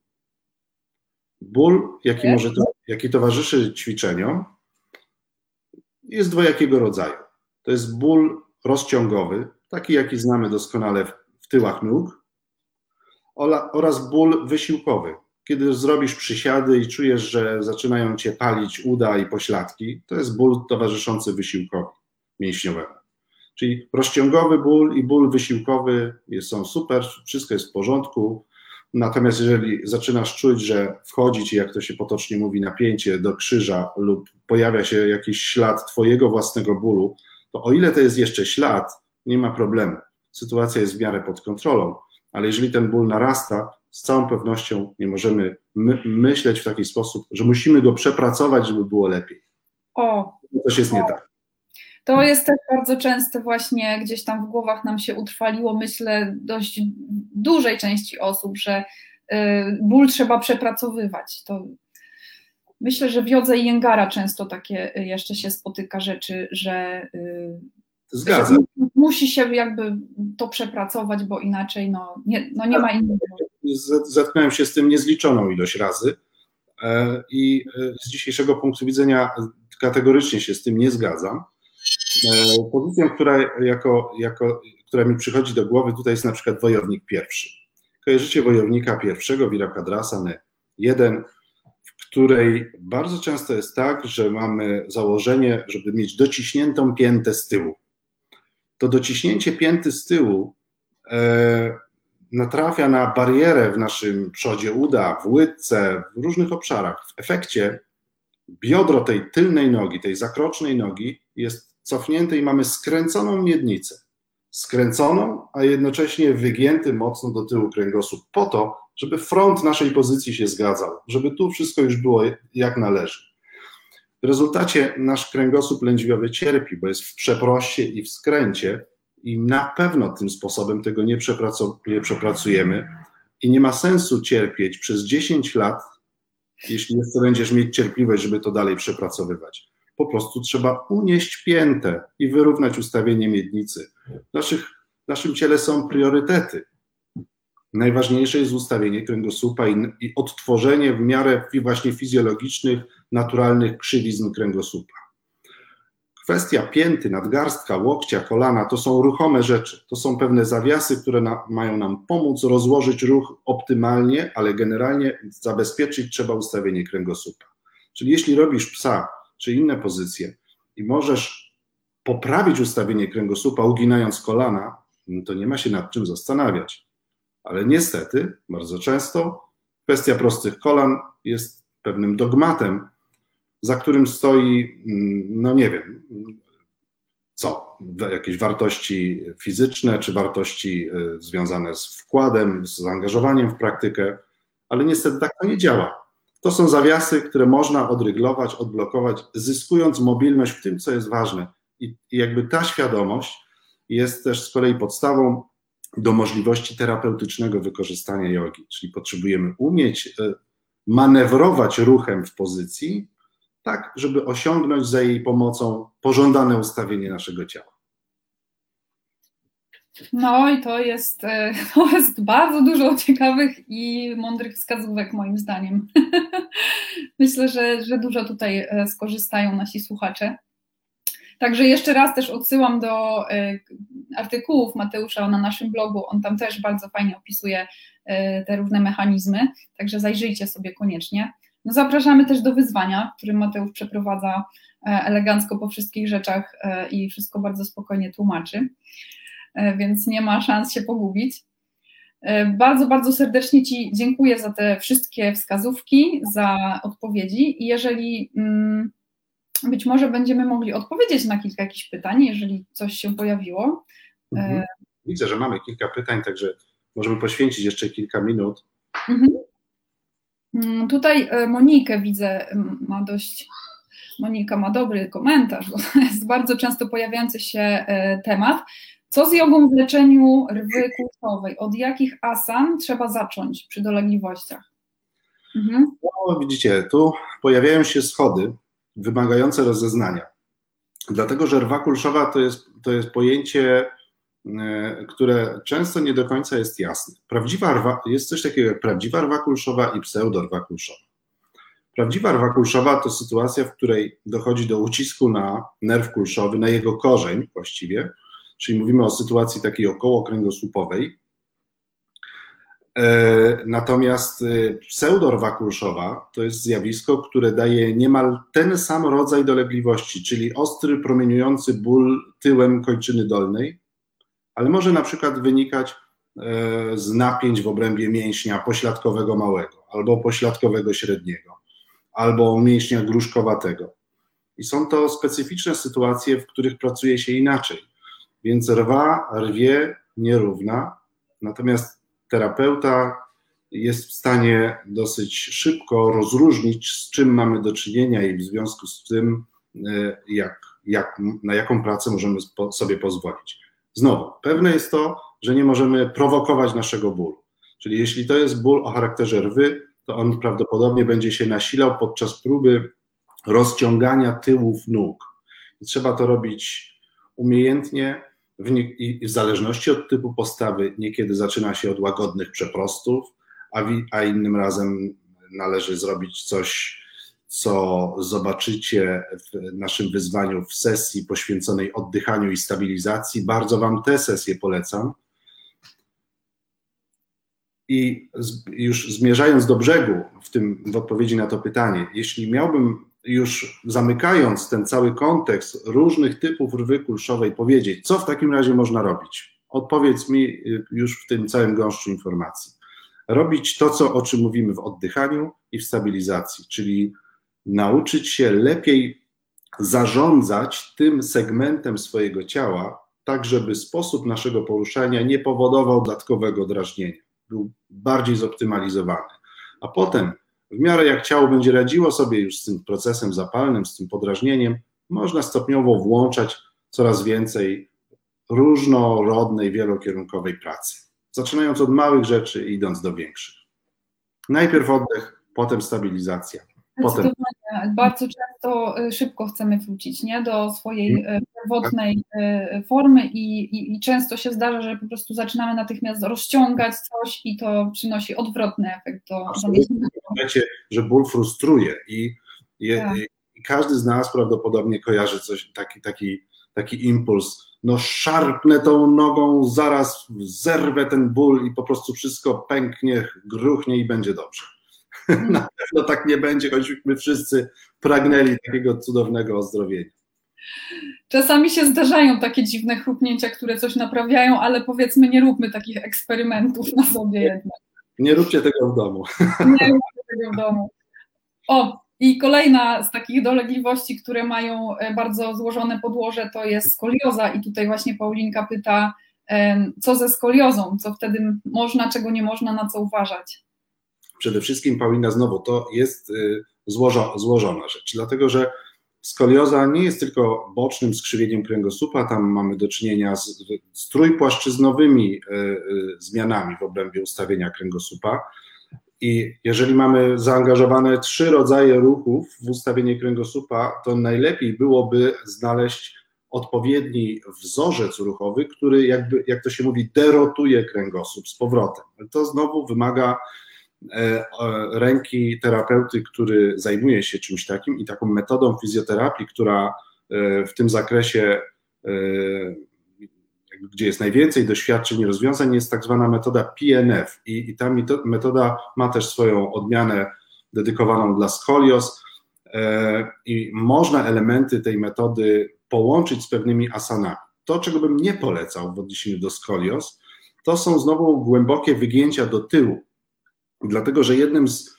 Ból, jaki, może, jaki towarzyszy ćwiczeniom, jest dwojakiego rodzaju. To jest ból rozciągowy, taki jaki znamy doskonale w, w tyłach nóg, oraz ból wysiłkowy. Kiedy zrobisz przysiady i czujesz, że zaczynają cię palić uda i pośladki, to jest ból towarzyszący wysiłkowi mięśniowemu. Czyli rozciągowy ból i ból wysiłkowy są super, wszystko jest w porządku. Natomiast jeżeli zaczynasz czuć, że wchodzi ci, jak to się potocznie mówi, napięcie do krzyża lub pojawia się jakiś ślad twojego własnego bólu, to o ile to jest jeszcze ślad, nie ma problemu. Sytuacja jest w miarę pod kontrolą ale jeżeli ten ból narasta, z całą pewnością nie możemy my myśleć w taki sposób, że musimy go przepracować, żeby było lepiej. O. Coś jest nie tak. To jest też bardzo częste właśnie gdzieś tam w głowach nam się utrwaliło, myślę, dość dużej części osób, że y, ból trzeba przepracowywać. To myślę, że w jodze i jęgara często takie jeszcze się spotyka rzeczy, że y, Zgadzam. Musi się jakby to przepracować, bo inaczej no nie, no nie ma innego. Zetknąłem się z tym niezliczoną ilość razy e, i e, z dzisiejszego punktu widzenia kategorycznie się z tym nie zgadzam. E, pozycją, która jako, jako, która mi przychodzi do głowy tutaj jest na przykład wojownik pierwszy. Kojarzycie wojownika pierwszego, Wirakadrasany jeden, w której bardzo często jest tak, że mamy założenie, żeby mieć dociśniętą piętę z tyłu. To dociśnięcie pięty z tyłu e, natrafia na barierę w naszym przodzie uda, w łydce, w różnych obszarach. W efekcie biodro tej tylnej nogi, tej zakrocznej nogi jest cofnięte i mamy skręconą miednicę. Skręconą, a jednocześnie wygięty mocno do tyłu kręgosłup, po to, żeby front naszej pozycji się zgadzał, żeby tu wszystko już było jak należy. W rezultacie nasz kręgosłup lędźwiowy cierpi, bo jest w przeproście i w skręcie, i na pewno tym sposobem tego nie, nie przepracujemy. I nie ma sensu cierpieć przez 10 lat, jeśli jeszcze będziesz mieć cierpliwość, żeby to dalej przepracowywać. Po prostu trzeba unieść piętę i wyrównać ustawienie miednicy. W, naszych, w naszym ciele są priorytety. Najważniejsze jest ustawienie kręgosłupa i, i odtworzenie w miarę właśnie fizjologicznych, naturalnych krzywizn kręgosłupa. Kwestia pięty, nadgarstka, łokcia, kolana to są ruchome rzeczy. To są pewne zawiasy, które na, mają nam pomóc rozłożyć ruch optymalnie, ale generalnie zabezpieczyć trzeba ustawienie kręgosłupa. Czyli jeśli robisz psa czy inne pozycje i możesz poprawić ustawienie kręgosłupa uginając kolana, no to nie ma się nad czym zastanawiać. Ale niestety, bardzo często kwestia prostych kolan jest pewnym dogmatem, za którym stoi, mm, no nie wiem, co, jakieś wartości fizyczne, czy wartości y, związane z wkładem, z zaangażowaniem w praktykę, ale niestety tak to nie działa. To są zawiasy, które można odryglować, odblokować, zyskując mobilność w tym, co jest ważne. I, jakby ta świadomość jest też z kolei podstawą do możliwości terapeutycznego wykorzystania jogi, czyli potrzebujemy umieć y, manewrować ruchem w pozycji, tak, żeby osiągnąć za jej pomocą pożądane ustawienie naszego ciała. No i to jest, e, [laughs] to jest bardzo dużo ciekawych i mądrych wskazówek, moim zdaniem. [laughs] Myślę, że, że dużo tutaj e, skorzystają nasi słuchacze. Także jeszcze raz też odsyłam do e, artykułów Mateusza na naszym blogu. On tam też bardzo fajnie opisuje te różne mechanizmy, także zajrzyjcie sobie koniecznie. No zapraszamy też do wyzwania, który Mateusz przeprowadza elegancko po wszystkich rzeczach i wszystko bardzo spokojnie tłumaczy, więc nie ma szans się pogubić. Bardzo, bardzo serdecznie Ci dziękuję za te wszystkie wskazówki, za odpowiedzi i jeżeli mm, być może będziemy mogli odpowiedzieć na kilka jakichś pytań, jeżeli coś się pojawiło. Mhm. Widzę, że mamy kilka pytań, także możemy poświęcić jeszcze kilka minut. Mhm. Mm, tutaj e, Monikę widzę, ma dość, Monika ma dobry komentarz, bo to [laughs] jest bardzo często pojawiający się e, temat. Co z jogą w leczeniu rwy kursowej? Od jakich asan trzeba zacząć przy dolegliwościach? Mhm. No, widzicie, tu pojawiają się schody wymagające rozeznania. Dlatego, że rwa kulszowa to jest, to jest pojęcie E, które często nie do końca jest jasne. Prawdziwa rwa, jest coś takiego jak prawdziwa rwa kulszowa i pseudorwa kulszowa. Prawdziwa rwa kulszowa to sytuacja, w której dochodzi do ucisku na nerw kulszowy, na jego korzeń właściwie, czyli mówimy o sytuacji takiej okołokręgosłupowej. E, natomiast e, pseudorwa kulszowa to jest zjawisko, które daje niemal ten sam rodzaj dolegliwości, czyli ostry, promieniujący ból tyłem kończyny dolnej, ale może na przykład wynikać e, z napięć w obrębie mięśnia pośladkowego małego, albo pośladkowego średniego, albo mięśnia gruszkowatego. I są to specyficzne sytuacje, w których pracuje się inaczej. Więc rwa, rwie nierówna, natomiast terapeuta jest w stanie dosyć szybko rozróżnić, z czym mamy do czynienia i w związku z tym, e, jak, jak, na jaką pracę możemy sobie pozwolić. Znowu, pewne jest to, że nie możemy prowokować naszego bólu. Czyli jeśli to jest ból o charakterze rwy, to on prawdopodobnie będzie się nasilał podczas próby rozciągania tyłów nóg. I trzeba to robić umiejętnie w nie, i w zależności od typu postawy. Niekiedy zaczyna się od łagodnych przeprostów, a, wi, a innym razem należy zrobić coś, co zobaczycie w naszym wyzwaniu w sesji poświęconej oddychaniu i stabilizacji. Bardzo Wam tę sesję polecam. I już zmierzając do brzegu, w tym w odpowiedzi na to pytanie, jeśli miałbym już zamykając ten cały kontekst różnych typów rwy kulszowej powiedzieć, co w takim razie można robić? Odpowiedz mi y, już w tym całym gąszczu informacji. Robić to, co, o czym mówimy w oddychaniu i w stabilizacji, czyli nauczyć się lepiej zarządzać tym segmentem swojego ciała, tak żeby sposób naszego poruszania nie powodował dodatkowego drażnienia, był bardziej zoptymalizowany. A potem, w miarę jak ciało będzie radziło sobie już z tym procesem zapalnym, z tym podrażnieniem, można stopniowo włączać coraz więcej różnorodnej, wielokierunkowej pracy. Zaczynając od małych rzeczy i idąc do większych. Najpierw oddech, potem stabilizacja. Potem. Bardzo często y, szybko chcemy wrócić nie? do swojej y, pierwotnej y, formy i, i, i, często się zdarza, że po prostu zaczynamy natychmiast rozciągać coś i to przynosi odwrotny efekt. Do, Wiecie, że ból frustruje i, i, tak. i, każdy z nas prawdopodobnie kojarzy coś, taki, taki, taki impuls, no szarpnę tą nogą, zaraz zerwę ten ból i po prostu wszystko pęknie, gruchnie i będzie dobrze. Mm. [laughs] Na pewno tak nie będzie, choćbyśmy wszyscy pragnęli takiego cudownego ozdrowienia. Czasami się zdarzają takie dziwne chrupnięcia, które coś naprawiają, ale powiedzmy, nie róbmy takich eksperymentów na sobie jednak. Nie róbcie tego w domu. Nie róbcie tego w domu. O, i kolejna z takich dolegliwości, które mają e, bardzo złożone podłoże, to jest skolioza. I tutaj właśnie Paulinka pyta, co ze skoliozą, co wtedy można, czego nie można, na co uważać. Przede wszystkim, Paulina, znowu to jest y, złożo, złożona rzecz, dlatego że skolioza nie jest tylko bocznym skrzywieniem kręgosłupa, tam mamy do czynienia z, z trójpłaszczyznowymi y, y, zmianami w obrębie ustawienia kręgosłupa i jeżeli mamy zaangażowane trzy rodzaje ruchów w ustawienie kręgosłupa, to najlepiej byłoby znaleźć odpowiedni wzorzec ruchowy, który jakby, jak to się mówi, derotuje kręgosłup z powrotem. To znowu wymaga ręki terapeuty, który zajmuje się czymś takim i taką metodą fizjoterapii, która e, w tym zakresie e, gdzie jest najwięcej doświadczeń i rozwiązań, jest tak zwana metoda PNF i, i ta metoda ma też swoją odmianę dedykowaną dla skolios e, i można elementy tej metody połączyć z pewnymi asanami. To, czego bym nie polecał w odniesieniu do skolios, to są znowu głębokie wygięcia do tyłu, dlatego że jednym z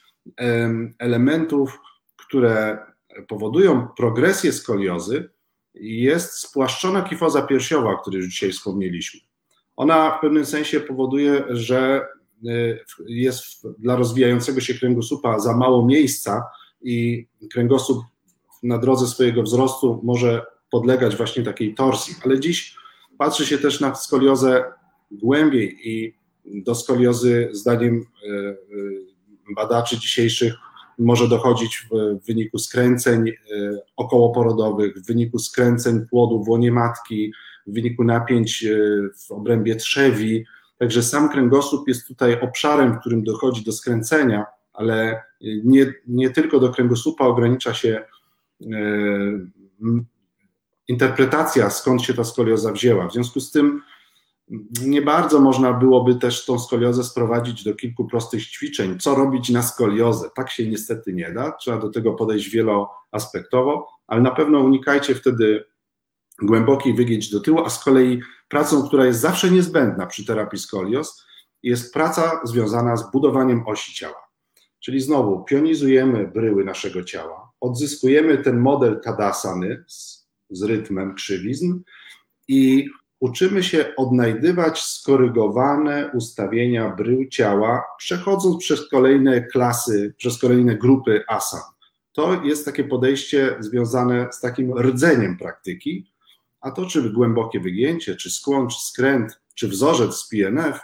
elementów, które powodują progresję skoliozy, jest spłaszczona kifoza piersiowa, o której już dzisiaj wspomnieliśmy. Ona w pewnym sensie powoduje, że y, jest dla rozwijającego się kręgosłupa za mało miejsca i kręgosłup na drodze swojego wzrostu może podlegać właśnie takiej torsji. Ale dziś patrzy się też na skoliozę głębiej i do skoliozy zdaniem y, y, badaczy dzisiejszych może dochodzić w wyniku skręceń e, okołoporodowych, w wyniku skręceń płodu w łonie matki, w wyniku napięć e, w obrębie trzewi. Także sam kręgosłup jest tutaj obszarem, w którym dochodzi do skręcenia, ale nie, nie tylko do kręgosłupa ogranicza się e, interpretacja, skąd się ta skolioza wzięła. W związku z tym nie bardzo można byłoby też tą skoliozę sprowadzić do kilku prostych ćwiczeń. Co robić na skoliozę? Tak się niestety nie da. Trzeba do tego podejść wieloaspektowo, ale na pewno unikajcie wtedy głębokiej wygięć do tyłu, a z kolei pracą, która jest zawsze niezbędna przy terapii skolioz, jest praca związana z budowaniem osi ciała. Czyli znowu pionizujemy bryły naszego ciała, odzyskujemy ten model tadasany z, z rytmem krzywizn i uczymy się odnajdywać skorygowane ustawienia brył ciała, przechodząc przez kolejne klasy, przez kolejne grupy asan. To jest takie podejście związane z takim rdzeniem praktyki, a to czy głębokie wygięcie, czy skłon, czy skręt, czy wzorzec z PNF,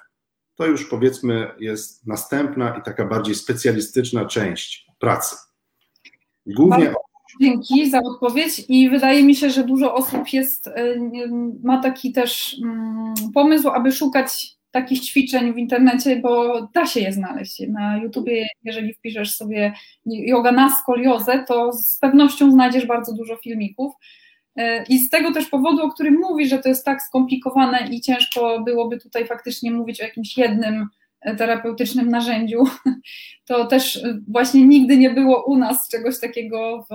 to już powiedzmy jest następna i taka bardziej specjalistyczna część pracy. Głównie Dzięki za odpowiedź i wydaje mi się, że dużo osób jest, e, ma taki też mm, pomysł, aby szukać takich ćwiczeń w internecie, bo da się je znaleźć. Na YouTubie, jeżeli wpiszesz sobie yoga na skoliozę, to z pewnością znajdziesz bardzo dużo filmików. E, I z tego też powodu, o którym mówi, że to jest tak skomplikowane i ciężko byłoby tutaj faktycznie mówić o jakimś jednym terapeutycznym narzędziu, [laughs] to też e, właśnie nigdy nie było u nas czegoś takiego w,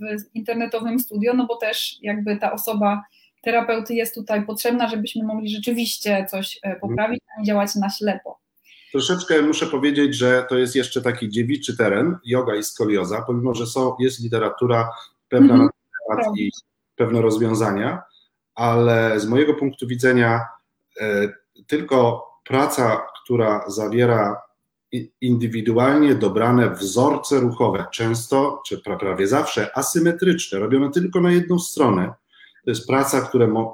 w internetowym studio, no bo też jakby ta osoba terapeuty jest tutaj potrzebna, żebyśmy mogli rzeczywiście coś poprawić, a nie działać na ślepo. Troszeczkę muszę powiedzieć, że to jest jeszcze taki dziewiczy teren, yoga i skolioza, pomimo, że są, jest literatura pewna mm -hmm. na temat i pewne rozwiązania, ale z mojego punktu widzenia e, tylko praca, która zawiera indywidualnie dobrane wzorce ruchowe, często, czy prawie zawsze asymetryczne, robione tylko na jedną stronę, to jest praca,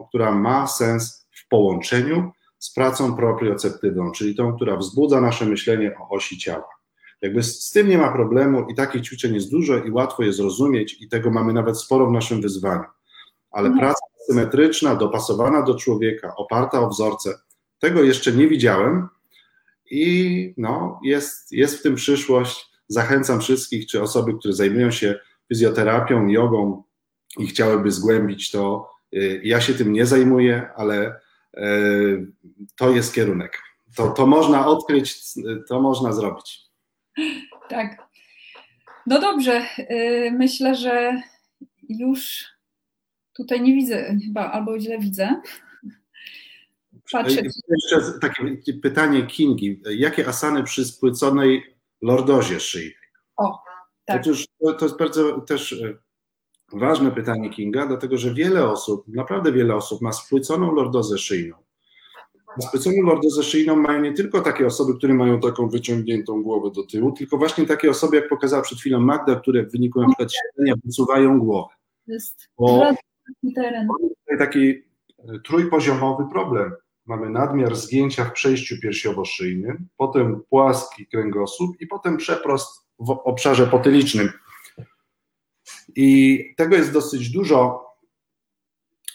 która ma sens w połączeniu z pracą proprioceptywną, czyli tą, która wzbudza nasze myślenie o osi ciała. Jakby z, z tym nie ma problemu i takich ćwiczeń jest dużo i łatwo je zrozumieć i tego mamy nawet sporo w naszym wyzwaniu ale no. praca symetryczna, dopasowana do człowieka, oparta o wzorce, tego jeszcze nie widziałem i no, jest, jest w tym przyszłość. Zachęcam wszystkich, czy osoby, które zajmują się fizjoterapią, jogą i chciałyby zgłębić to. Y, ja się tym nie zajmuję, ale y, to jest kierunek. To, to można odkryć, to można zrobić. Tak. No dobrze, y, myślę, że już Tutaj nie widzę chyba, albo źle widzę. Patrzę. E, jeszcze takie pytanie Kingi. Jakie asany przy spłyconej lordozie szyi? O, tak. Otóż to, to jest bardzo też e, ważne pytanie Kinga, dlatego że wiele osób, naprawdę wiele osób ma spłyconą lordozę szyjną. Spłyconą lordozę szyjną mają nie tylko takie osoby, które mają taką wyciągniętą głowę do tyłu, tylko właśnie takie osoby, jak pokazała przed chwilą Magda, które w wyniku na przykład siedzenia wysuwają głowę. Jest bo teren. Taki e, trójpoziomowy problem. Mamy nadmiar zgięcia w przejściu piersiowo-szyjnym, potem płaski kręgosłup i potem przeprost w obszarze potylicznym. I tego jest dosyć dużo,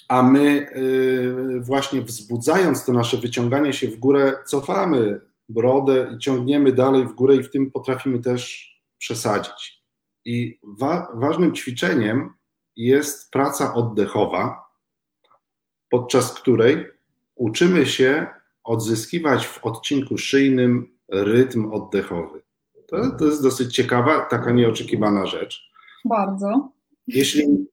a my e, właśnie wzbudzając to nasze wyciąganie się w górę, cofamy brodę i ciągniemy dalej w górę i w tym potrafimy też przesadzić. I wa ważnym ćwiczeniem jest praca oddechowa, podczas której uczymy się odzyskiwać w odcinku szyjnym rytm oddechowy. To, to jest dosyć ciekawa, taka nieoczekiwana rzecz. Bardzo. Jeśli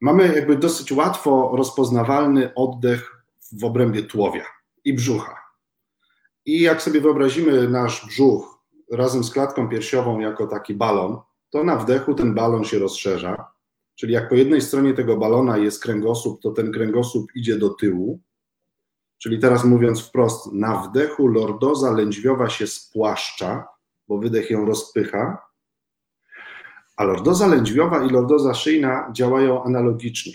mamy jakby dosyć łatwo rozpoznawalny oddech w obrębie tułowia i brzucha. I jak sobie wyobrazimy nasz brzuch razem z klatką piersiową jako taki balon, to na wdechu ten balon się rozszerza, Czyli jak po jednej stronie tego balona jest kręgosłup, to ten kręgosłup idzie do tyłu. Czyli teraz mówiąc wprost, na wdechu lordoza lędźwiowa się spłaszcza, bo wydech ją rozpycha, a lordoza lędźwiowa i lordoza szyjna działają analogicznie.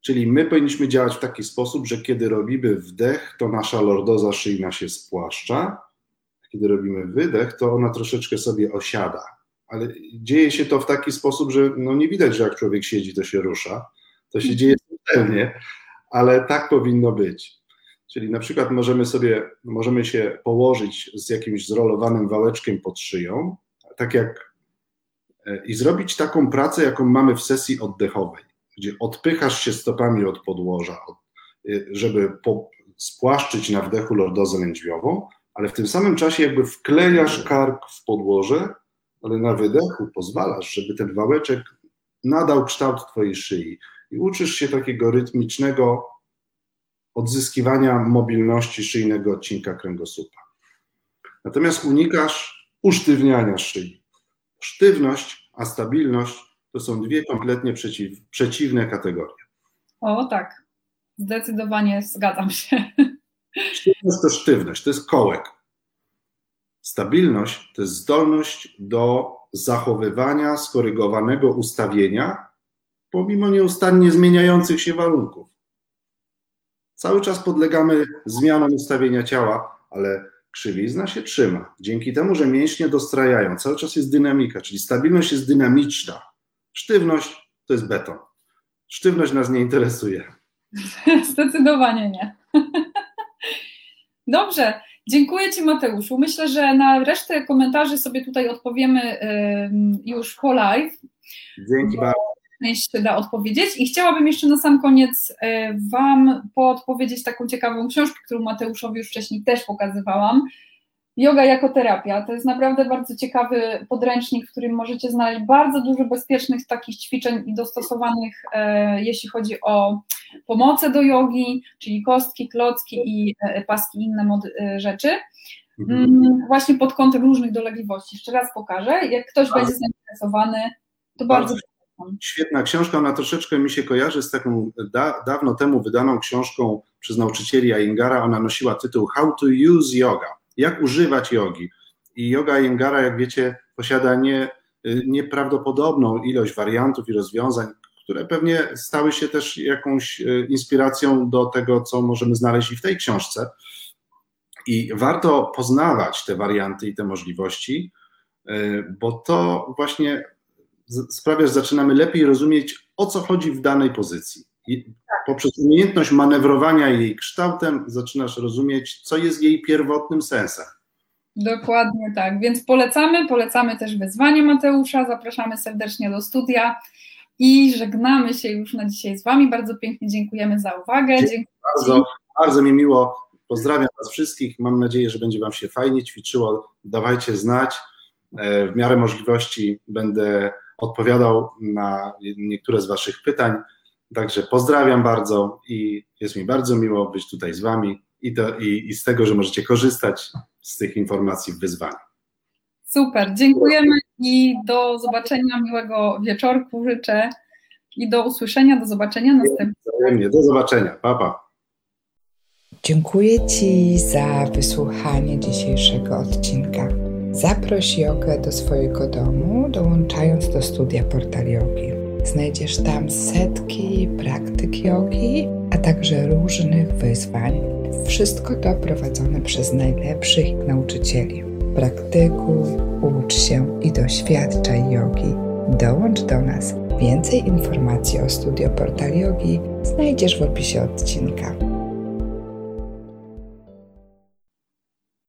Czyli my powinniśmy działać w taki sposób, że kiedy robimy wdech, to nasza lordoza szyjna się spłaszcza, kiedy robimy wydech, to ona troszeczkę sobie osiada ale dzieje się to w taki sposób, że no nie widać, że jak człowiek siedzi, to się rusza. To się dzieje subtelnie, ale tak powinno być. Czyli na przykład możemy sobie, możemy się położyć z jakimś zrolowanym wałeczkiem pod szyją, tak jak e, i zrobić taką pracę, jaką mamy w sesji oddechowej, gdzie odpychasz się stopami od podłoża, e, żeby po, spłaszczyć na wdechu lordozę lędźwiową, ale w tym samym czasie jakby wklejasz kark w podłoże ale na wydechu pozwalasz, żeby ten wałeczek nadał kształt Twojej szyi i uczysz się takiego rytmicznego odzyskiwania mobilności szyjnego odcinka kręgosłupa. Natomiast unikasz usztywniania szyi. Sztywność a stabilność to są dwie kompletnie przeciw, przeciwne kategorie. O tak, zdecydowanie zgadzam się. Sztywność to sztywność, to jest kołek. Stabilność to jest zdolność do zachowywania skorygowanego ustawienia pomimo nieustannie zmieniających się warunków. Cały czas podlegamy zmianom ustawienia ciała, ale krzywizna się trzyma. Dzięki temu, że mięśnie dostrajają, cały czas jest dynamika, czyli stabilność jest dynamiczna. Sztywność to jest beton. Sztywność nas nie interesuje. [laughs] Zdecydowanie nie. [laughs] Dobrze, dziękuję Ci Mateuszu. Myślę, że na resztę komentarzy sobie tutaj odpowiemy już po live. Dzięki bardzo. Część się da odpowiedzieć i chciałabym jeszcze na sam koniec e, Wam podpowiedzieć taką ciekawą książkę, którą Mateuszowi już wcześniej też pokazywałam. Yoga jako terapia to jest naprawdę bardzo ciekawy podręcznik, w którym możecie znaleźć bardzo dużo bezpiecznych takich ćwiczeń i dostosowanych, e, jeśli chodzi o pomoce do jogi, czyli kostki, klocki i e, paski, inne mod, e, rzeczy. Mhm. Mm, właśnie pod kątem różnych dolegliwości. Jeszcze raz pokażę. Jak ktoś będzie zainteresowany, to bardzo. bardzo świetna książka, ona troszeczkę mi się kojarzy z taką da, dawno temu wydaną książką przez nauczycieli Ayengara. Ona nosiła tytuł How to Use Yoga jak używać jogi. I yoga Jengara, jak wiecie, posiada nie, nieprawdopodobną ilość wariantów i rozwiązań, które pewnie stały się też jakąś e, inspiracją do tego, co możemy znaleźć i w tej książce. I warto poznawać te warianty i te możliwości, e, bo to właśnie sprawia, że zaczynamy lepiej rozumieć, o co chodzi w danej pozycji. I poprzez umiejętność manewrowania jej kształtem zaczynasz rozumieć, co jest jej pierwotnym sensem. Dokładnie tak, więc polecamy, polecamy też wyzwanie Mateusza, zapraszamy serdecznie do studia i żegnamy się już na dzisiaj z Wami. Bardzo pięknie dziękujemy za uwagę. Dziękuję bardzo, bardzo mi miło. Pozdrawiam Was wszystkich. Mam nadzieję, że będzie Wam się fajnie ćwiczyło. Dawajcie znać. E, w miarę możliwości będę odpowiadał na niektóre z Waszych pytań. Także pozdrawiam bardzo i jest mi bardzo miło być tutaj z Wami i, to, i, i z tego, że możecie korzystać z tych informacji w wyzwaniu. Super, dziękujemy i do zobaczenia, miłego wieczorku życzę i do usłyszenia, do zobaczenia następnym. Do zobaczenia, papa. Pa. Dziękuję Ci za wysłuchanie dzisiejszego odcinka. Zaproś jogę do swojego domu, dołączając do studia Portal Yogi. Znajdziesz tam setki praktyk jogi, a także różnych wyzwań. Wszystko to prowadzone przez najlepszych nauczycieli. Praktykuj, ucz się i doświadczaj jogi. Dołącz do nas. Więcej informacji o studio Portal Yogi znajdziesz w opisie odcinka.